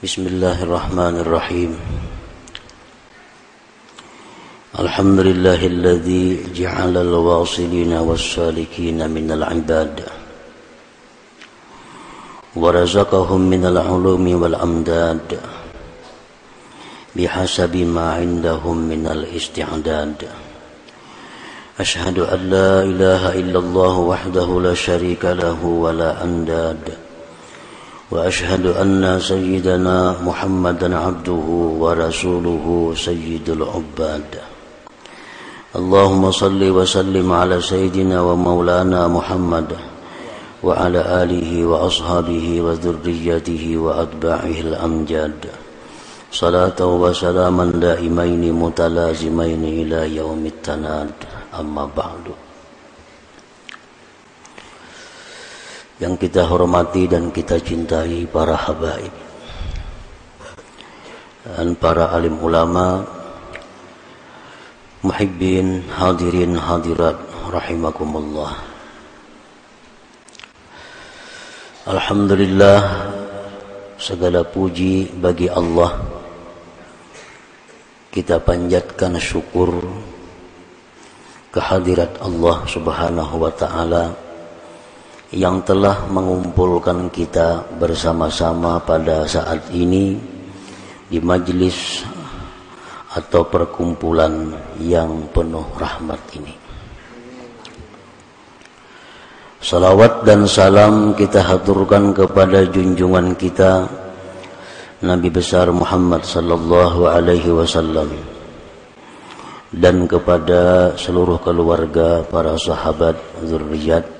بسم الله الرحمن الرحيم. الحمد لله الذي جعل الواصلين والسالكين من العباد ورزقهم من العلوم والأمداد بحسب ما عندهم من الاستعداد. أشهد أن لا إله إلا الله وحده لا شريك له ولا أنداد وأشهد أن سيدنا محمدا عبده ورسوله سيد العباد. اللهم صل وسلم على سيدنا ومولانا محمد وعلى آله وأصحابه وذريته وأتباعه الأمجاد. صلاة وسلاما دائمين متلازمين إلى يوم التناد. أما بعد. Yang kita hormati dan kita cintai para habaib dan para alim ulama muhibbin hadirin hadirat rahimakumullah. Alhamdulillah segala puji bagi Allah. Kita panjatkan syukur kehadirat Allah Subhanahu wa taala yang telah mengumpulkan kita bersama-sama pada saat ini di majlis atau perkumpulan yang penuh rahmat ini. Salawat dan salam kita haturkan kepada junjungan kita Nabi besar Muhammad sallallahu alaihi wasallam dan kepada seluruh keluarga para sahabat zuriat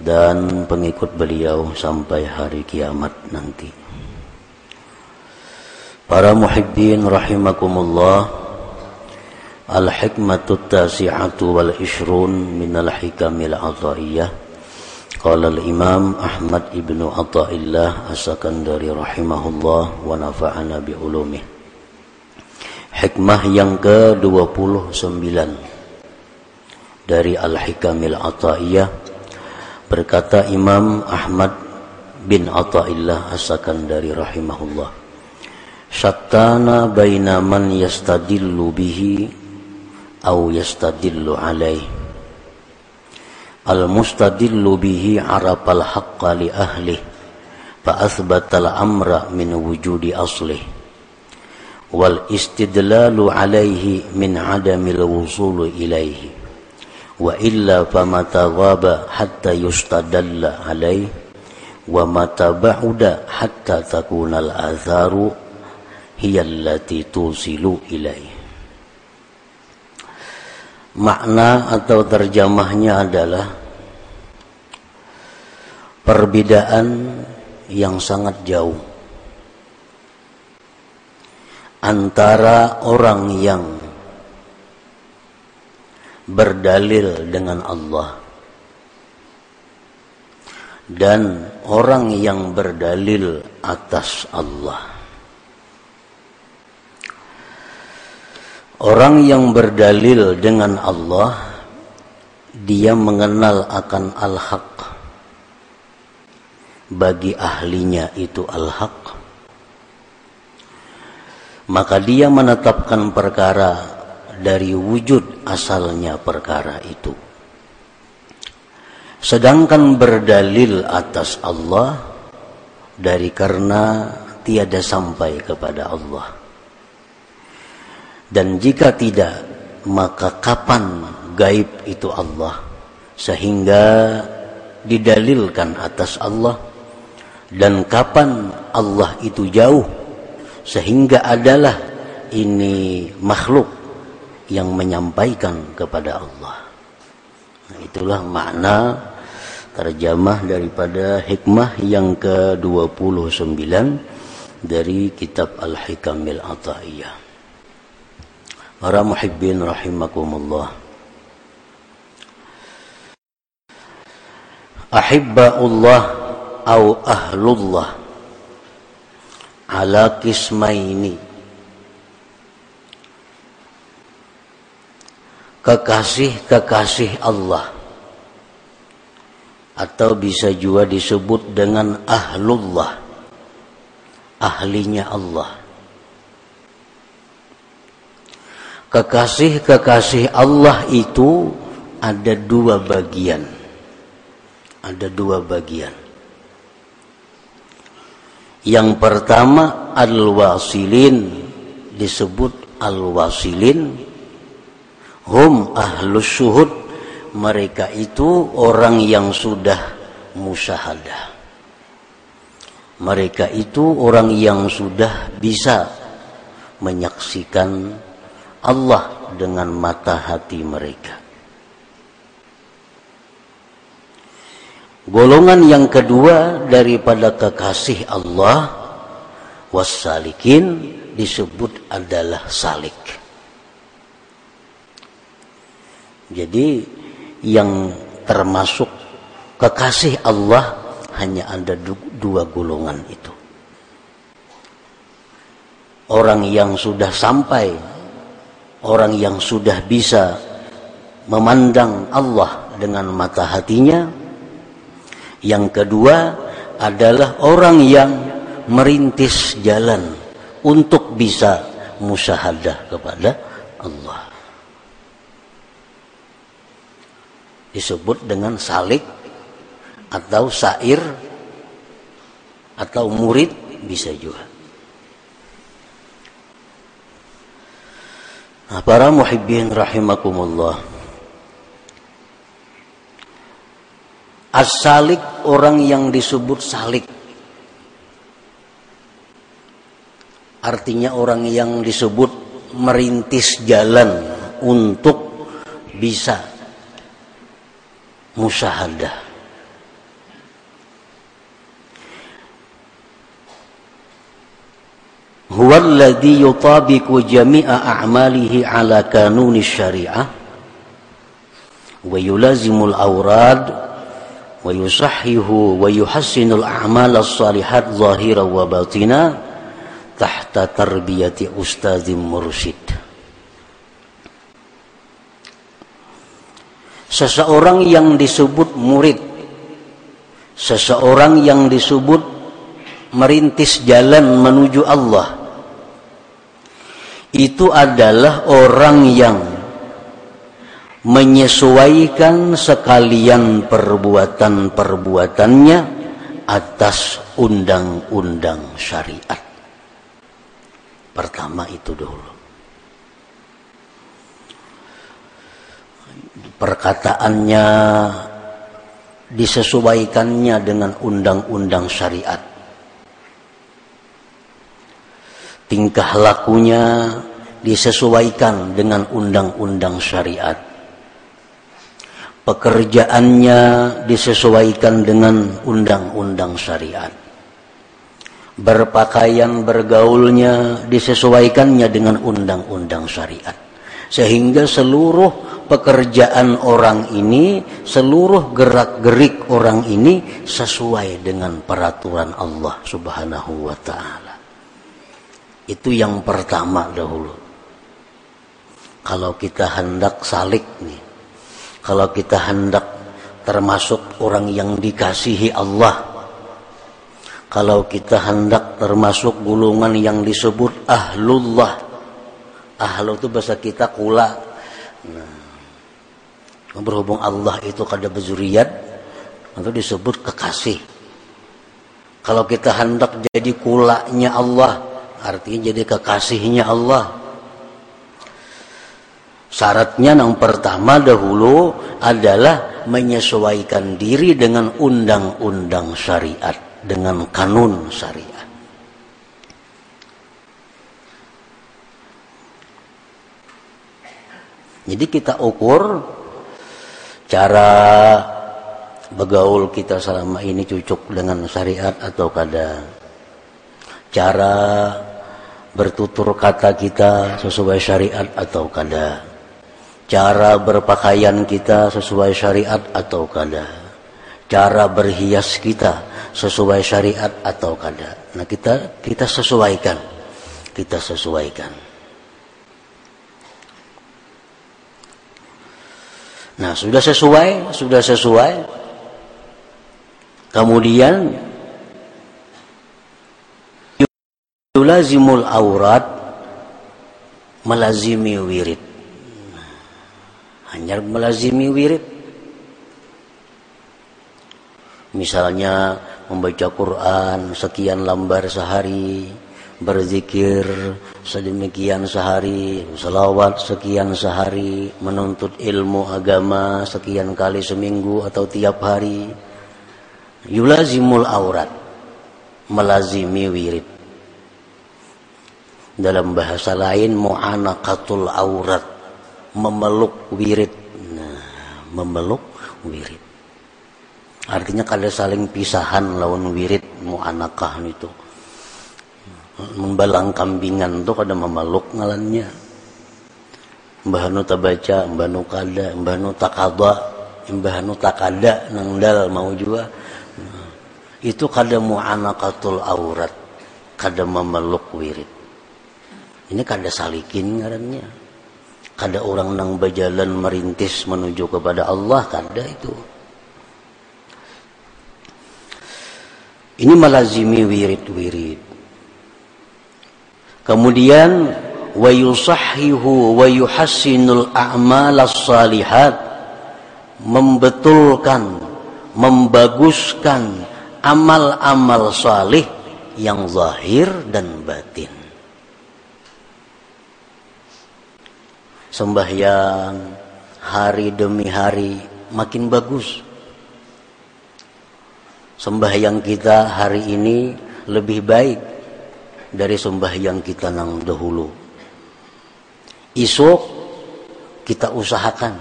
dan pengikut beliau sampai hari kiamat nanti. Para muhibbin rahimakumullah Al-hikmatu tasi'atu wal ishrun minal hikamil ataiyah Qala al-imam Ahmad ibnu Atta'illah As-Sakandari rahimahullah Wa nafa'ana bi'ulumih Hikmah yang ke-29 Dari Al-Hikamil Ataiyah Berkata Imam Ahmad bin Atta'illah As-Sakandari rahimahullah Syattana baina man yastadillu bihi Au yastadillu alaih Al-mustadillu bihi arafal haqqa li ahlih Fa'athbatal amra min wujudi aslih. Wal istidlalu alaihi min adamil wusulu ilaihi wa illa famata ghaba hatta yustadalla alaih. Wa mata ba'uda hatta takuna al-atharu hiya allati tusilu ilaih. Makna atau terjemahnya adalah perbedaan yang sangat jauh antara orang yang berdalil dengan Allah. Dan orang yang berdalil atas Allah. Orang yang berdalil dengan Allah dia mengenal akan al-haq. Bagi ahlinya itu al-haq. Maka dia menetapkan perkara dari wujud asalnya perkara itu. Sedangkan berdalil atas Allah dari karena tiada sampai kepada Allah. Dan jika tidak, maka kapan gaib itu Allah sehingga didalilkan atas Allah dan kapan Allah itu jauh sehingga adalah ini makhluk yang menyampaikan kepada Allah. Nah, itulah makna terjemah daripada hikmah yang ke-29 dari kitab Al-Hikamil Ata'iyah. Para muhibbin rahimakumullah. Ahibba'ullah au ahlullah ala kismaini kekasih-kekasih Allah atau bisa juga disebut dengan ahlullah ahlinya Allah. Kekasih-kekasih Allah itu ada dua bagian. Ada dua bagian. Yang pertama al-wasilin disebut al-wasilin hum ahlus syuhud mereka itu orang yang sudah musyahadah mereka itu orang yang sudah bisa menyaksikan Allah dengan mata hati mereka. Golongan yang kedua daripada kekasih Allah wassalikin disebut adalah salik. Jadi yang termasuk kekasih Allah hanya ada dua golongan itu. Orang yang sudah sampai, orang yang sudah bisa memandang Allah dengan mata hatinya. Yang kedua adalah orang yang merintis jalan untuk bisa musyahadah kepada Allah. Disebut dengan salik atau sair atau murid bisa juga. Nah, para muhibbin rahimakumullah. As-salik orang yang disebut salik. Artinya orang yang disebut merintis jalan untuk bisa musyahadah huwa alladhi yutabiqu jami'a a'malihi ala kanuni syari'ah wa yulazimul awrad wa yusahhihu wa yuhassinul a'mal as-salihat zahira wa batina tahta tarbiyati ustazim mursyid seseorang yang disebut murid seseorang yang disebut merintis jalan menuju Allah itu adalah orang yang menyesuaikan sekalian perbuatan-perbuatannya atas undang-undang syariat. Pertama itu dulu. Perkataannya disesuaikannya dengan undang-undang syariat tingkah lakunya disesuaikan dengan undang-undang syariat. Pekerjaannya disesuaikan dengan undang-undang syariat. Berpakaian bergaulnya disesuaikannya dengan undang-undang syariat. Sehingga seluruh pekerjaan orang ini, seluruh gerak-gerik orang ini sesuai dengan peraturan Allah Subhanahu wa taala. Itu yang pertama dahulu. Kalau kita hendak salik nih, kalau kita hendak termasuk orang yang dikasihi Allah, kalau kita hendak termasuk gulungan yang disebut ahlullah, ahlu itu bahasa kita kula. Nah, berhubung Allah itu kada bezuriat, itu disebut kekasih. Kalau kita hendak jadi kulanya Allah, artinya jadi kekasihnya Allah syaratnya yang pertama dahulu adalah menyesuaikan diri dengan undang-undang syariat dengan kanun syariat jadi kita ukur cara begaul kita selama ini cocok dengan syariat atau kada cara bertutur kata kita sesuai syariat atau kada cara berpakaian kita sesuai syariat atau kada cara berhias kita sesuai syariat atau kada nah kita kita sesuaikan. Kita sesuaikan nah sudah sesuai sudah sesuai. Kemudian yulazimul aurat melazimi wirid. Hanya melazimi wirid. Misalnya membaca Quran sekian lembar sehari berzikir sedemikian sehari selawat sekian sehari menuntut ilmu agama sekian kali seminggu atau tiap hari. Yulazimul aurat melazimi wirid. Dalam bahasa lain mu'anaqatul aurat memeluk wirid. Nah, memeluk wirid. Artinya kada saling pisahan lawan wirid mu'anakah itu membalang kambingan tuh kada memeluk ngalannya. Mbah nu tabaca mbah nu kada mbah nu takada mbah nu takada nang dal mau juga itu kada mu'anaqatul aurat kada memeluk wirid. Ini kada salikin ngarannya. Kada orang nang berjalan merintis menuju kepada Allah kada itu. Ini melazimi wirid-wirid kemudian wa yusahhihu wa yuhassinul a'mal salihat membetulkan membaguskan amal-amal salih yang zahir dan batin. Sembahyang hari demi hari makin bagus. Sembahyang kita hari ini lebih baik dari sembahyang kita yang dahulu. Isok kita usahakan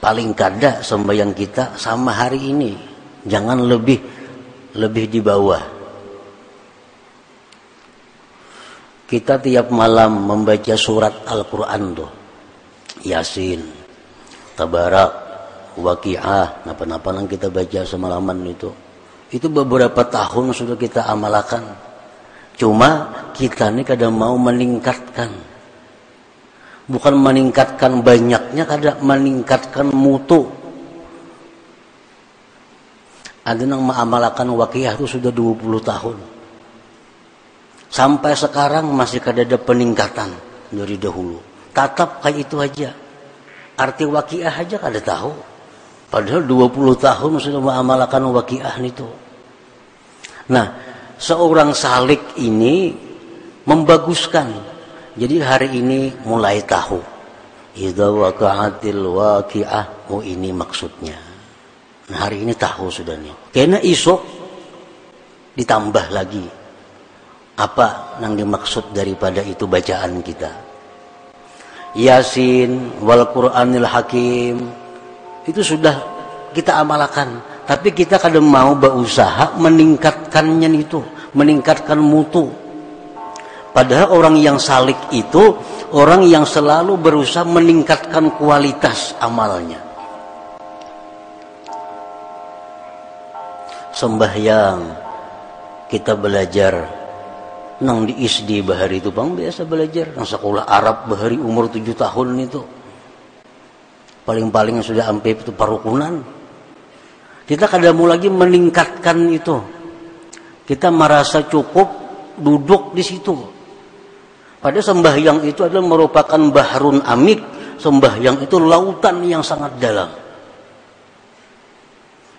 paling kada sembahyang kita sama hari ini. Jangan lebih lebih di bawah. Kita tiap malam membaca surat Al-Quran tuh. Yasin, Tabarak, Waqi'ah, napa-napa kita baca semalaman itu. Itu beberapa tahun sudah kita amalkan. Cuma kita ini kadang mau meningkatkan. Bukan meningkatkan banyaknya, kadang meningkatkan mutu ada yang mengamalkan wakiyah itu sudah 20 tahun. Sampai sekarang masih ada peningkatan dari dahulu. Tatap kayak itu aja. Arti wakiyah aja kada tahu. Padahal 20 tahun sudah mengamalkan wakiyah itu. Nah, seorang salik ini membaguskan. Jadi hari ini mulai tahu. Idza waqa'atil waqi'ah. Oh ini maksudnya. Nah, hari ini tahu sudah nih. Karena isok ditambah lagi apa yang dimaksud daripada itu bacaan kita. Yasin wal Qur'anil Hakim itu sudah kita amalkan, tapi kita kadang mau berusaha meningkatkannya itu, meningkatkan mutu. Padahal orang yang salik itu orang yang selalu berusaha meningkatkan kualitas amalnya. sembahyang kita belajar nang di ISD bahari itu bang biasa belajar nang sekolah Arab bahari umur tujuh tahun itu paling-paling sudah sampai itu parukunan kita kadang mau lagi meningkatkan itu kita merasa cukup duduk di situ pada sembahyang itu adalah merupakan bahrun amik sembahyang itu lautan yang sangat dalam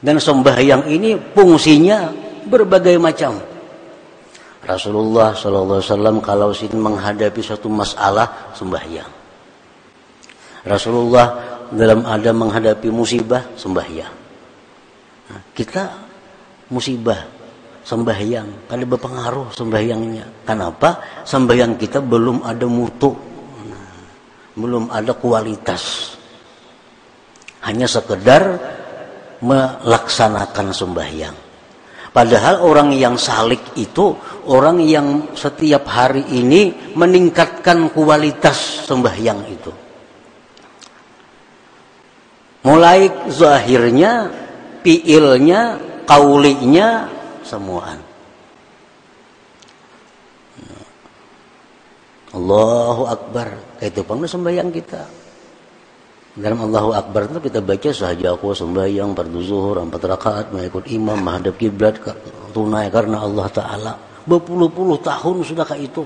dan sembahyang ini fungsinya berbagai macam. Rasulullah SAW kalau ingin menghadapi suatu masalah sembahyang. Rasulullah dalam ada menghadapi musibah sembahyang. Kita musibah sembahyang ada berpengaruh sembahyangnya. Kenapa? Sembahyang kita belum ada mutu, nah, belum ada kualitas. Hanya sekedar melaksanakan sembahyang. Padahal orang yang salik itu orang yang setiap hari ini meningkatkan kualitas sembahyang itu. Mulai zahirnya, piilnya, kaulinya, semuaan. Allahu Akbar. Itu pun sembahyang kita. Dalam Allahu Akbar itu kita baca sahaja aku sembahyang fardu zuhur empat rakaat mengikut imam menghadap kiblat tunai karena Allah Taala berpuluh-puluh tahun sudah kayak itu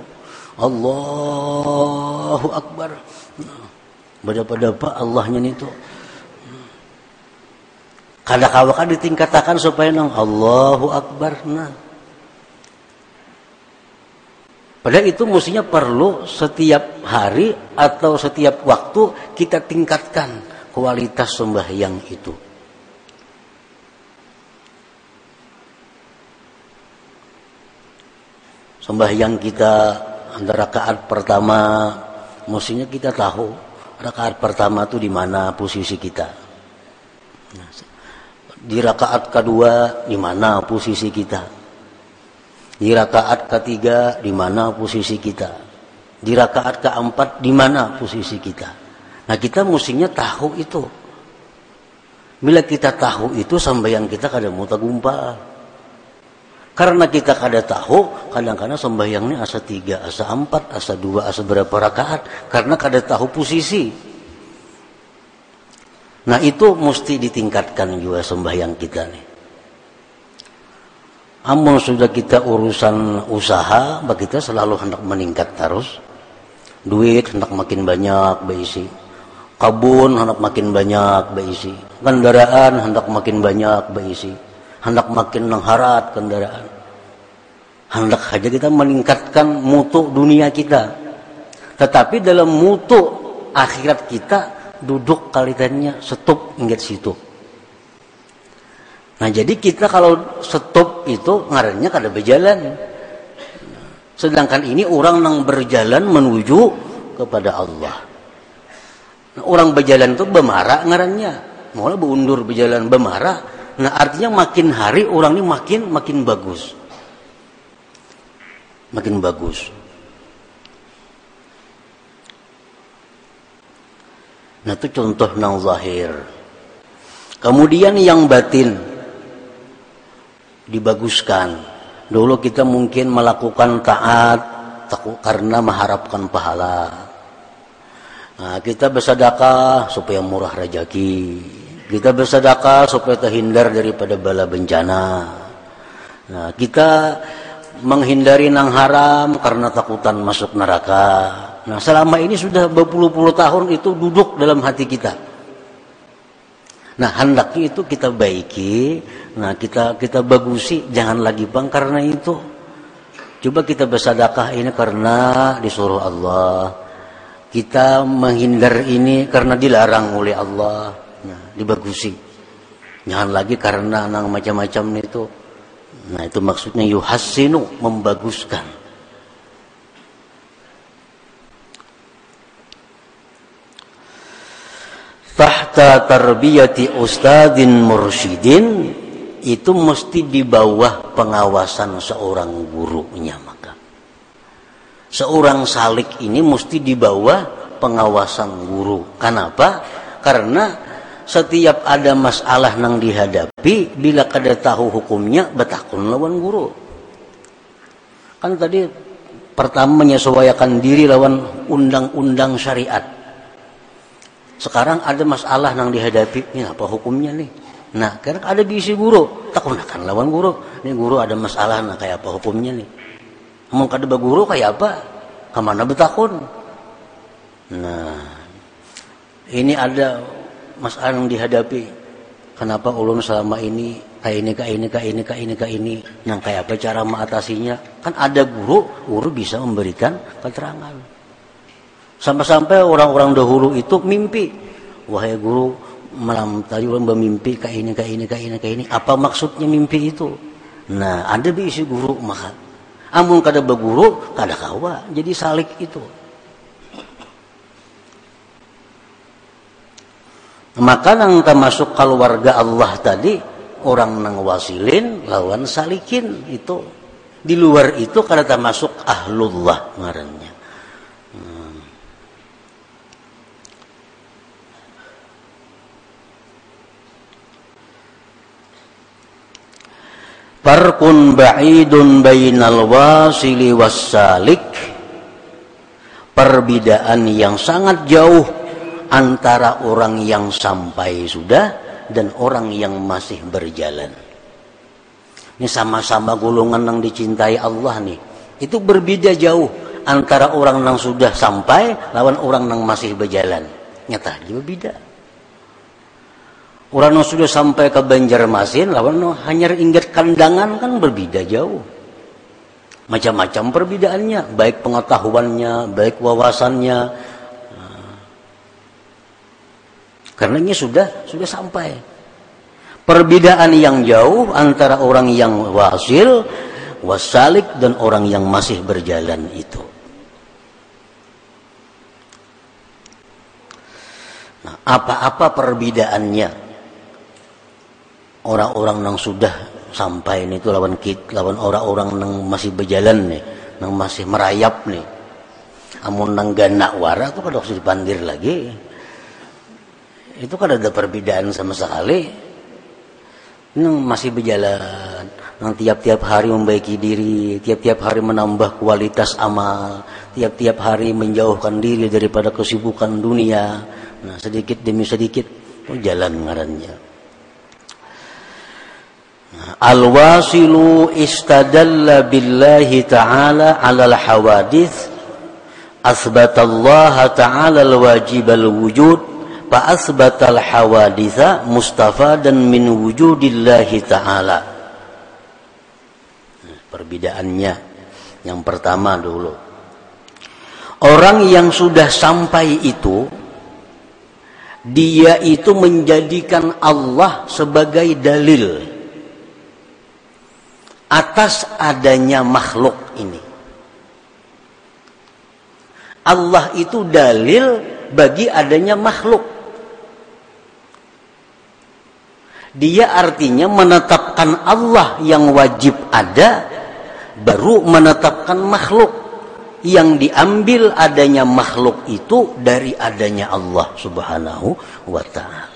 Allahu Akbar pada pak Allahnya itu kada kawakan ditingkatakan supaya nang Allahu Akbar nah Padahal itu mestinya perlu setiap hari atau setiap waktu kita tingkatkan kualitas sembahyang itu. Sembahyang kita antara rakaat pertama mestinya kita tahu rakaat pertama itu di mana posisi kita. Nah, di rakaat kedua di mana posisi kita. Di rakaat ketiga di mana posisi kita. Di rakaat keempat di mana posisi kita. Nah kita mestinya tahu itu. Bila kita tahu itu sampai yang kita kadang muta gumpal. Karena kita kada tahu, kadang-kadang sembahyangnya asa tiga, asa empat, asa dua, asa berapa rakaat. Karena kada tahu posisi. Nah itu mesti ditingkatkan juga sembahyang kita nih. Amun sudah kita urusan usaha, bagi kita selalu hendak meningkat terus. Duit hendak makin banyak berisi. Kabun hendak makin banyak berisi. Kendaraan hendak makin banyak berisi hendak makin mengharat kendaraan hendak saja kita meningkatkan mutu dunia kita tetapi dalam mutu akhirat kita duduk kalitannya stop ingat situ. Nah jadi kita kalau stop itu ngarannya kada berjalan. Sedangkan ini orang yang berjalan menuju kepada Allah. Nah, orang berjalan itu bemarah ngarannya mulai berundur berjalan bemarah Nah artinya makin hari orang ini makin makin bagus. Makin bagus. Nah itu contoh nang zahir. Kemudian yang batin dibaguskan. Dulu kita mungkin melakukan taat karena mengharapkan pahala. Nah, kita bersedekah supaya murah rezeki kita bersedekah supaya terhindar daripada bala bencana. Nah, kita menghindari nang haram karena takutan masuk neraka. Nah, selama ini sudah berpuluh-puluh tahun itu duduk dalam hati kita. Nah, hendaknya itu kita baiki, nah kita kita bagusi, jangan lagi bang karena itu. Coba kita bersedekah ini karena disuruh Allah. Kita menghindar ini karena dilarang oleh Allah dibagusi jangan lagi karena nang macam-macam itu nah itu maksudnya yuhassinu membaguskan tahta tarbiyati ustadin mursyidin itu mesti di bawah pengawasan seorang gurunya maka. Seorang salik ini mesti di bawah pengawasan guru. Kenapa? Karena setiap ada masalah nang dihadapi bila kada tahu hukumnya betakun lawan guru. Kan tadi pertama menyesuaikan diri lawan undang-undang syariat sekarang ada masalah nang dihadapi. Ini apa hukumnya nih? Nah karena ada diisi guru. Takunakan lawan guru. Ini guru ada masalah nah kayak apa hukumnya nih? Mau kada guru kayak apa? Ke mana betakun nah ini ada masalah yang dihadapi. Kenapa ulun selama ini kayak ini kayak ini kayak ini kayak ini kayak ini? Yang kayak apa cara mengatasinya? Kan ada guru guru bisa memberikan keterangan sampai-sampai orang-orang dahulu itu mimpi. Wahai guru malam tadi orang bermimpi kayak ini kayak ini kayak ini kayak ini. Apa maksudnya mimpi itu? Nah ada isi guru maka amun kada berguru kada kawa. Jadi salik itu. Maka nang termasuk keluarga Allah tadi orang nang wasilin lawan salikin itu. Di luar itu kada termasuk ahlullah ngarannya Farkun ba'idun bainal wasili wassalik Perbedaan yang sangat jauh antara orang yang sampai sudah dan orang yang masih berjalan. Ini sama-sama golongan yang dicintai Allah nih. Itu berbeda jauh antara orang yang sudah sampai lawan orang yang masih berjalan. Nyata dia berbeda. Orang sudah sampai ke Banjarmasin lawan hanya ingat kandangan kan berbeda jauh. Macam-macam perbedaannya, baik pengetahuannya, baik wawasannya. Karena ini sudah sudah sampai perbedaan yang jauh antara orang yang wasil, wasalik dan orang yang masih berjalan itu. Nah, apa-apa perbedaannya orang-orang yang sudah sampai ini itu lawan kit, lawan orang-orang yang masih berjalan nih, yang masih merayap nih. Amun nang ganak wara itu kada usah dipandir lagi. Itu kan ada perbedaan sama sekali ini masih berjalan yang tiap-tiap hari membaiki diri tiap-tiap hari menambah kualitas amal tiap-tiap hari menjauhkan diri daripada kesibukan dunia nah sedikit demi sedikit oh, jalan ngarannya Al-wasilu istadalla billahi ta'ala ala al-hawadith asbatallaha ta'ala al-wajib al-wujud fa'asbatal hawaditha dan min wujudillahi ta'ala. Perbedaannya yang pertama dulu. Orang yang sudah sampai itu dia itu menjadikan Allah sebagai dalil atas adanya makhluk ini. Allah itu dalil bagi adanya makhluk. Dia artinya menetapkan Allah yang wajib ada baru menetapkan makhluk. Yang diambil adanya makhluk itu dari adanya Allah Subhanahu wa taala.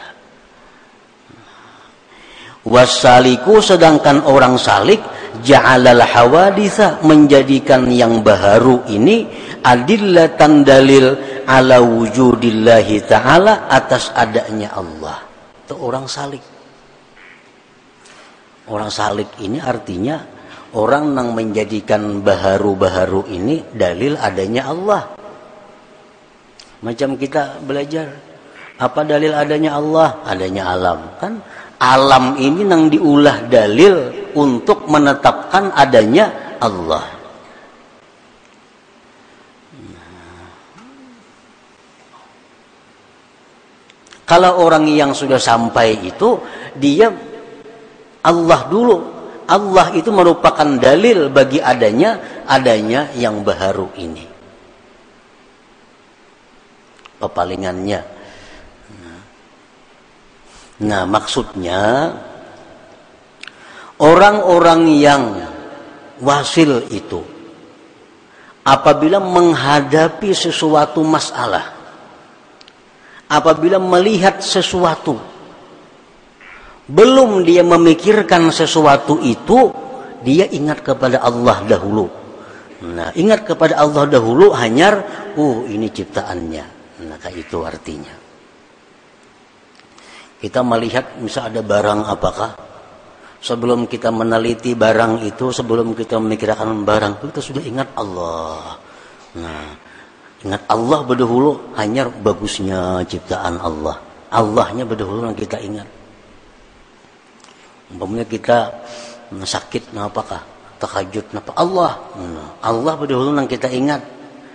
Wasaliku sedangkan orang salik ja'alal hawaditha menjadikan yang baharu ini adillatan dalil ala wujudillahi ta'ala atas adanya Allah. Itu orang salik. Orang salik ini artinya orang yang menjadikan baharu-baharu ini dalil adanya Allah. Macam kita belajar, apa dalil adanya Allah? Adanya alam. Kan alam ini yang diulah dalil untuk menetapkan adanya Allah. Kalau orang yang sudah sampai itu, dia Allah dulu. Allah itu merupakan dalil bagi adanya adanya yang baru ini. Pepalingannya. Nah, maksudnya orang-orang yang wasil itu apabila menghadapi sesuatu masalah apabila melihat sesuatu belum dia memikirkan sesuatu itu dia ingat kepada Allah dahulu. Nah ingat kepada Allah dahulu hanya oh ini ciptaannya. Nah kayak itu artinya kita melihat misal ada barang apakah? Sebelum kita meneliti barang itu sebelum kita memikirkan barang kita sudah ingat Allah. Nah ingat Allah berdahulu hanya bagusnya ciptaan Allah. Allahnya berdahulu yang kita ingat. Umpamanya kita sakit apakah tahajud napa Allah. Nah, Allah pada dulu yang kita ingat.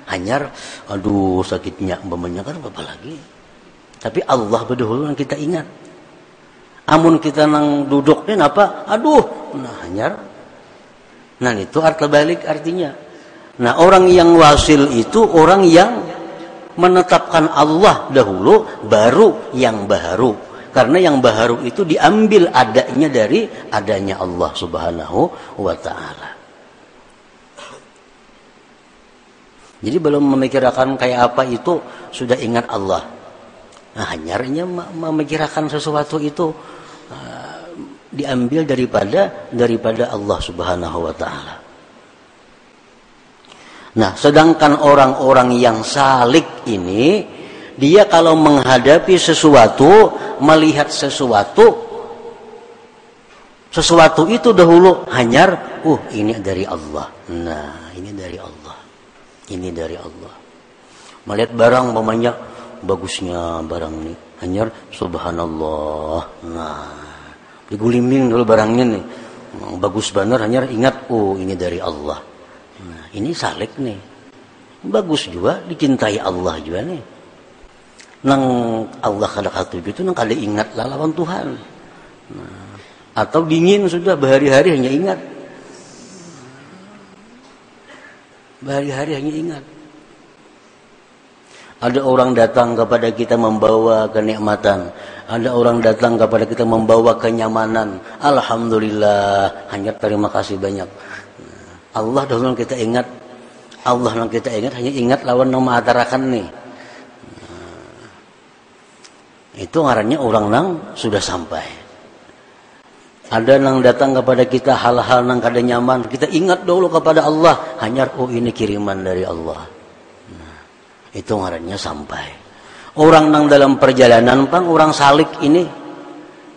Hanya aduh sakitnya umpamanya kan apa lagi tapi Allah yang kita ingat. Amun kita nang duduknya apa aduh nah hanya nah itu arti balik artinya. Nah orang yang wasil itu orang yang menetapkan Allah dahulu baru yang baru. Karena yang baharu itu diambil adanya dari adanya Allah Subhanahu wa taala. Jadi belum memikirkan kayak apa itu sudah ingat Allah. Nah, hanyarnya memikirkan sesuatu itu uh, diambil daripada daripada Allah Subhanahu wa taala. Nah, sedangkan orang-orang yang salik ini dia kalau menghadapi sesuatu, melihat sesuatu, sesuatu itu dahulu hanyar, uh ini dari Allah. Nah, ini dari Allah. Ini dari Allah. Melihat barang mamanya bagusnya barang ini hanyar subhanallah. Nah, digulimin dulu barangnya nih. Bagus benar hanyar ingat oh ini dari Allah. Nah, ini salik nih. Bagus juga dicintai Allah juga nih. Nang Allah kada katu itu nang kada ingat lawan Tuhan. Nah, atau dingin sudah berhari-hari hanya ingat. Berhari-hari hanya ingat. Ada orang datang kepada kita membawa kenikmatan. Ada orang datang kepada kita membawa kenyamanan. Alhamdulillah. Hanya terima kasih banyak. Allah dahulu kita ingat. Allah yang kita ingat hanya ingat lawan nama atarakan nih. Itu ngarannya orang nang sudah sampai. Ada yang datang kepada kita hal-hal yang kada nyaman. Kita ingat dulu kepada Allah. Hanya oh ini kiriman dari Allah itu ngarannya sampai. Orang nang dalam perjalanan pang orang salik ini.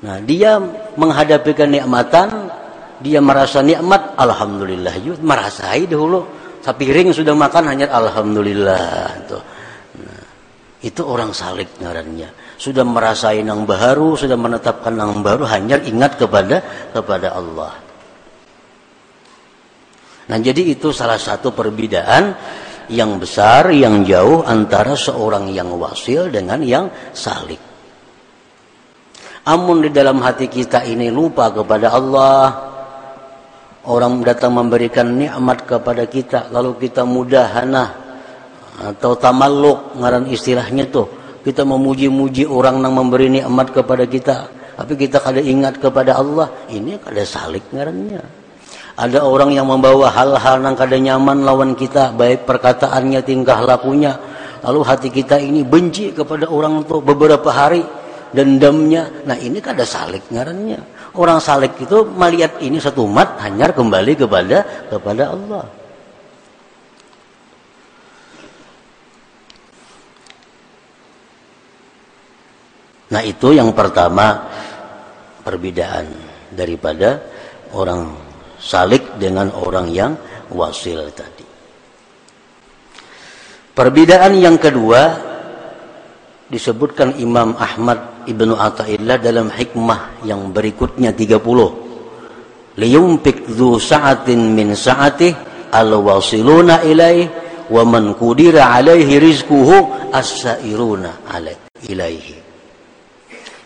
Nah dia menghadapi kenikmatan dia merasa nikmat alhamdulillah. Yuk merasai dahulu. Sapiring sudah makan hanya alhamdulillah tuh nah, itu orang salik ngarannya. Sudah merasai nang baru sudah menetapkan nang baru hanya ingat kepada kepada Allah. Nah jadi itu salah satu perbedaan yang besar, yang jauh antara seorang yang wasil dengan yang salik. Amun di dalam hati kita ini lupa kepada Allah, orang datang memberikan nikmat kepada kita, lalu kita mudahana atau tamalluk ngaran istilahnya tuh, kita memuji-muji orang yang memberi nikmat kepada kita, tapi kita kada ingat kepada Allah, ini kada salik ngarannya. Ada orang yang membawa hal-hal yang kada nyaman lawan kita, baik perkataannya, tingkah lakunya. Lalu hati kita ini benci kepada orang itu beberapa hari, dendamnya. Nah ini kada salik ngarannya. Orang salik itu melihat ini satu mat hanya kembali kepada kepada Allah. Nah itu yang pertama perbedaan daripada orang salik dengan orang yang wasil tadi. Perbedaan yang kedua disebutkan Imam Ahmad Ibnu Athaillah dalam hikmah yang berikutnya 30. Liyumpik dzu sa'atin min sa'atih al-wasiluna ilaih wa man qudira alaihi rizquhu as-sairuna ilaihi.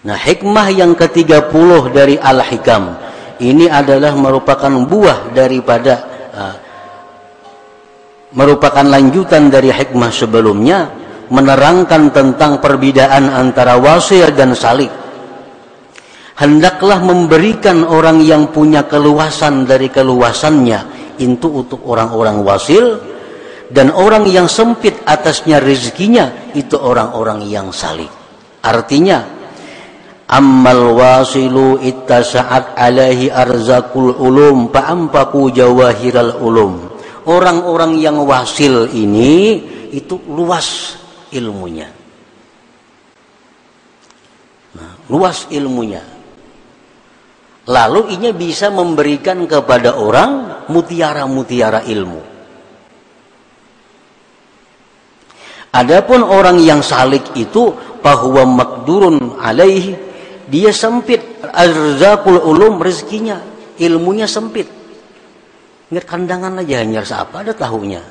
Nah, hikmah yang ke-30 dari Al-Hikam ini adalah merupakan buah daripada uh, merupakan lanjutan dari hikmah sebelumnya menerangkan tentang perbedaan antara wasil dan salik. Hendaklah memberikan orang yang punya keluasan dari keluasannya itu untuk orang-orang wasil dan orang yang sempit atasnya rezekinya itu orang-orang yang salik. Artinya ammal wasilu ittasa'at alaihi arzakul ulum fa'ampaku jawahiral ulum. Orang-orang yang wasil ini itu luas ilmunya. Nah, luas ilmunya. Lalu ini bisa memberikan kepada orang mutiara-mutiara ilmu. Adapun orang yang salik itu bahwa makdurun alaihi dia sempit. Arzakul ulum rezekinya ilmunya sempit. Ingat kandangan aja hanya siapa ada tahunya?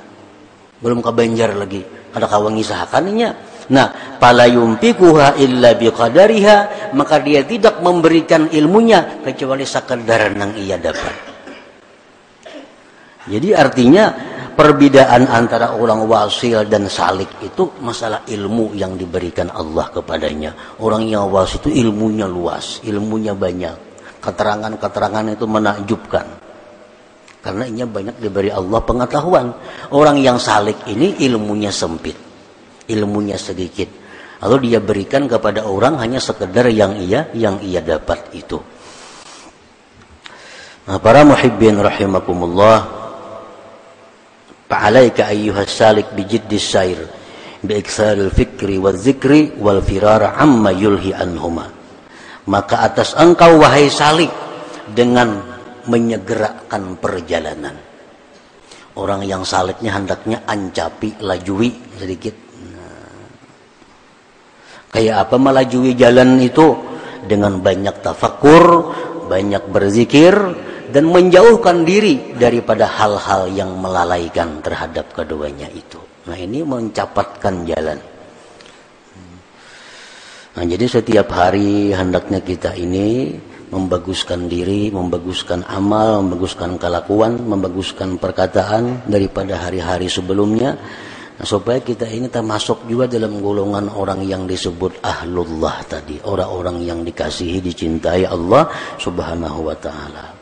Belum kebanjar lagi. Ada kawang isahakannya nah pala yumpikuha illa biqadariha maka dia tidak memberikan ilmunya kecuali sekadar yang ia dapat. Jadi artinya perbedaan antara orang wasil dan salik itu masalah ilmu yang diberikan Allah kepadanya. Orang yang wasil itu ilmunya luas, ilmunya banyak. Keterangan-keterangan itu menakjubkan. Karena ini banyak diberi Allah pengetahuan. Orang yang salik ini ilmunya sempit. Ilmunya sedikit. Lalu dia berikan kepada orang hanya sekedar yang ia yang ia dapat itu. Nah, para muhibbin rahimakumullah, Fa'alaika ayyuhas salik bijiddis syair bi'iksaril fikri wal zikri wal firara amma yulhi anhuma. Maka atas engkau wahai salik dengan menyegerakan perjalanan. Orang yang saliknya hendaknya ancapi, lajui sedikit. Kayak apa melajui jalan itu? Dengan banyak tafakur, banyak berzikir, dan menjauhkan diri daripada hal-hal yang melalaikan terhadap keduanya itu. Nah ini mencapatkan jalan. Nah jadi setiap hari hendaknya kita ini membaguskan diri, membaguskan amal, membaguskan kelakuan, membaguskan perkataan daripada hari-hari sebelumnya. Nah, supaya kita ini termasuk juga dalam golongan orang yang disebut ahlullah tadi, orang-orang yang dikasihi, dicintai Allah Subhanahu wa taala.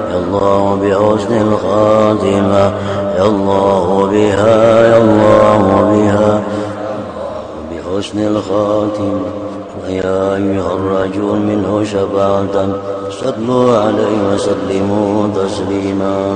الله بحسن الخاتمة يا الله بها يا الله بها. بحسن الخاتمة. ويا أيها الرجل منه شفاعة صلوا عليه وسلموا تسليما.